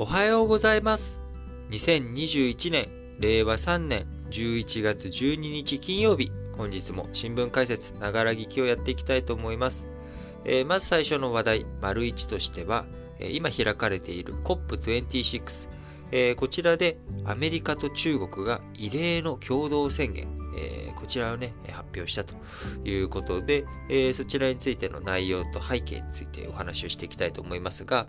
おはようございます。2021年、令和3年11月12日金曜日、本日も新聞解説、ながら聞きをやっていきたいと思います。えーまず最初の話題、丸1としては、今開かれている COP26、えーこちらでアメリカと中国が異例の共同宣言、えこちらをね、発表したということで、えそちらについての内容と背景についてお話をしていきたいと思いますが、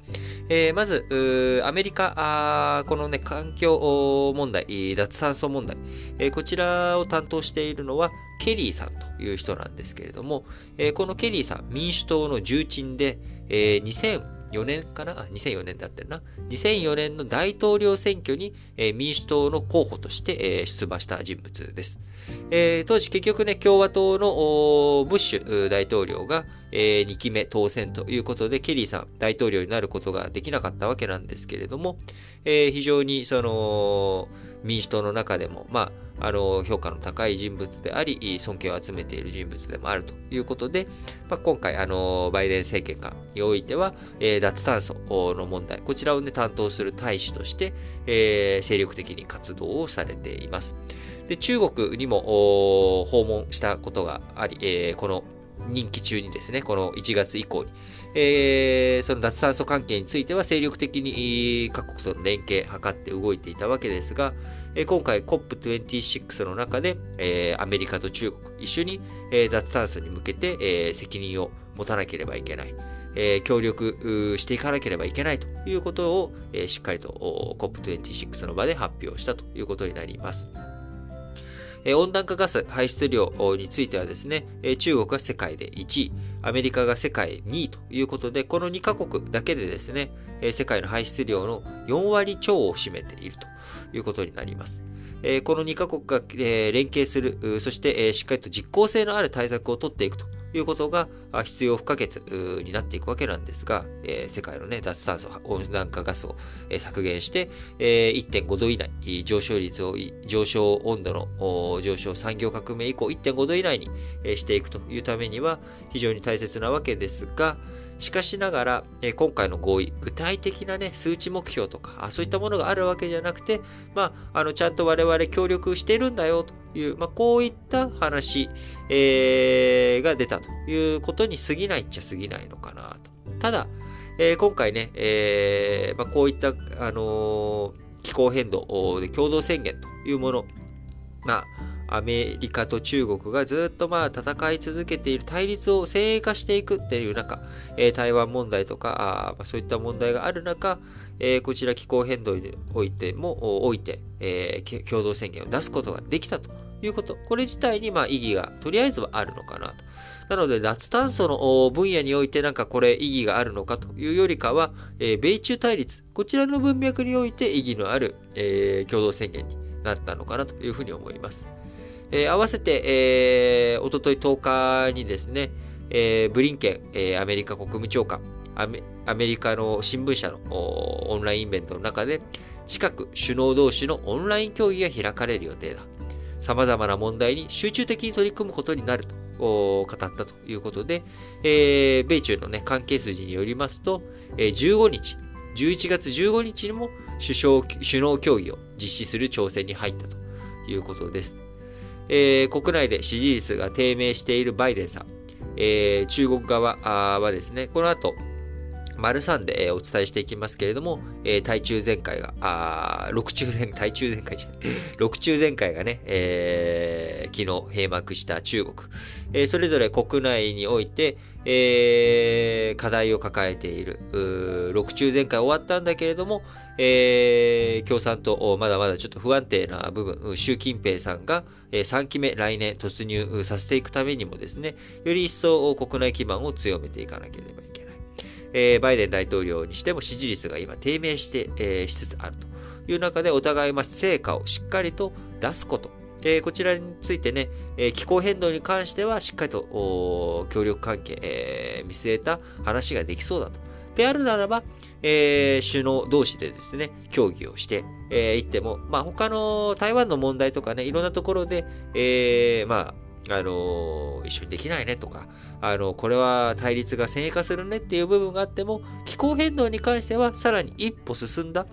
えまず、アメリカ、このね、環境問題、脱炭素問題、えこちらを担当しているのは、ケリーさんという人なんですけれども、えこのケリーさん、民主党の重鎮で、えー2004年かな ?2004 年だったよな。2004年の大統領選挙に、民主党の候補として、出馬した人物です。当時結局ね、共和党のブッシュ大統領が、え2期目当選ということで、ケリーさん大統領になることができなかったわけなんですけれども、非常にその、民主党の中でも、まあ、あの、評価の高い人物であり、尊敬を集めている人物でもあるということで、まあ、今回、あの、バイデン政権下においては、えー脱炭素の問題、こちらをね、担当する大使として、えー精力的に活動をされています。で、中国にも訪問したことがあり、えーこの任期中にですね、この1月以降に、えーその脱炭素関係については精力的に各国との連携を図って動いていたわけですが、え今回 COP26 の中で、えーアメリカと中国一緒に、えー脱炭素に向けて、えー責任を持たなければいけない。えー協力していかなければいけないということを、えーしっかりと COP26 の場で発表したということになります。温暖化ガス排出量についてはですね、中国が世界で1位、アメリカが世界2位ということで、この2カ国だけでですね、世界の排出量の4割超を占めているということになります。この2カ国が、連携する、そして、しっかりと実効性のある対策を取っていくということが必要不可欠になっていくわけなんですが、えー世界のね、脱炭素、温暖化ガスを、削減して、えー1.5度以内、上昇率を、上昇温度の上昇産業革命以降1.5度以内に、していくというためには非常に大切なわけですが、しかしながら、今回の合意、具体的なね、数値目標とか、そういったものがあるわけじゃなくて、まあ、あの、ちゃんと我々協力しているんだよと。いう、まあ、こういった話、えーが出たということに過ぎないっちゃ過ぎないのかなと。ただ、えー今回ね、えーまあ、こういった、あの気候変動で共同宣言というもの、まあ、アメリカと中国がずっとまあ戦い続けている対立を先鋭化していくっていう中、え台湾問題とか、あま、そういった問題がある中、えこちら気候変動においても、おいて、え共同宣言を出すことができたということ。これ自体にまあ意義がとりあえずはあるのかなと。なので、脱炭素の分野においてなんかこれ意義があるのかというよりかは、え米中対立、こちらの文脈において意義のある、え共同宣言になったのかなというふうに思います。えー合わせて、えー、おととい10日にですね、えーブリンケン、えーアメリカ国務長官、アメアメリカの新聞社のオンラインイベントの中で、近く首脳同士のオンライン協議が開かれる予定だ。様々な問題に集中的に取り組むことになると語ったということで、えー米中の、ね、関係筋によりますと、えー15日、11月15日にも首相首脳協議を実施する調整に入ったということです。えー国内で支持率が低迷しているバイデンさん、えー中国側はですね、この後、丸3で、えお伝えしていきますけれども、えー対中全会が、あー6中全、対中全会じゃない、6中全会がね、えー昨日閉幕した中国、えーそれぞれ国内において、えー課題を抱えている、うー6中全会終わったんだけれども、えー共産党、まだまだちょっと不安定な部分、習近平さんが、3期目来年突入させていくためにもですね、より一層国内基盤を強めていかなければいけない。えーバイデン大統領にしても支持率が今低迷して、えーしつつあるという中でお互いま成果をしっかりと出すこと。えーこちらについてね、えー気候変動に関してはしっかりと協力関係、えー見据えた話ができそうだと。であるならば、えー首脳同士でですね、協議をして、えー、いっても、まあ、他の台湾の問題とかね、いろんなところで、えーまあ、あの、一緒にできないねとか、あの、これは対立が先鋭化するねっていう部分があっても、気候変動に関してはさらに一歩進んだ、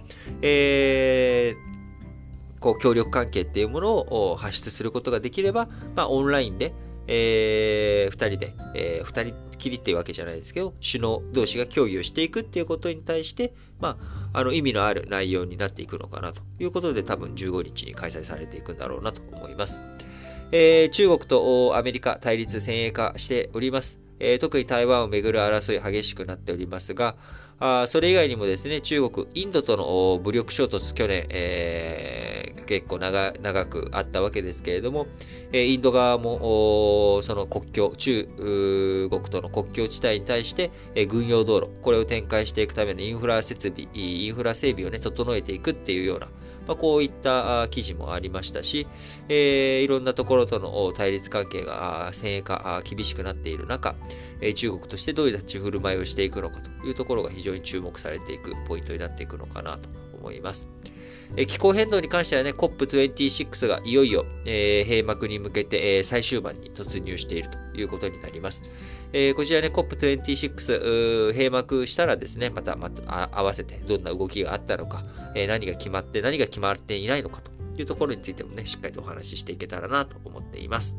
えー、協力関係っていうものを発出することができれば、まあ、オンラインで、えー、二人で、えー、二人きりっていうわけじゃないですけど、首脳同士が協議をしていくっていうことに対して、まあ、あの意味のある内容になっていくのかなということで、多分15日に開催されていくんだろうなと思います。えー、中国とアメリカ対立先鋭化しております。えー、特に台湾をめぐる争い激しくなっておりますが、あそれ以外にもですね、中国、インドとの武力衝突、去年、えー、結構長長くあったわけですけれども、えインド側も、その国境、中国との国境地帯に対して、え軍用道路、これを展開していくためのインフラ設備、インフラ整備をね、整えていくっていうような、まあ、こういった記事もありましたし、えー、いろんなところとの対立関係が先鋭化、厳しくなっている中、中国としてどういう立ち振る舞いをしていくのかというところが非常に注目されていくポイントになっていくのかなと思います。気候変動に関してはね、COP26 がいよいよ、えー、閉幕に向けて、えー、最終盤に突入しているということになります。えー、こちらね、COP26 閉幕したらですね、また、また合わせてどんな動きがあったのか、え何が決まって何が決まっていないのかというところについてもね、しっかりとお話ししていけたらなと思っています。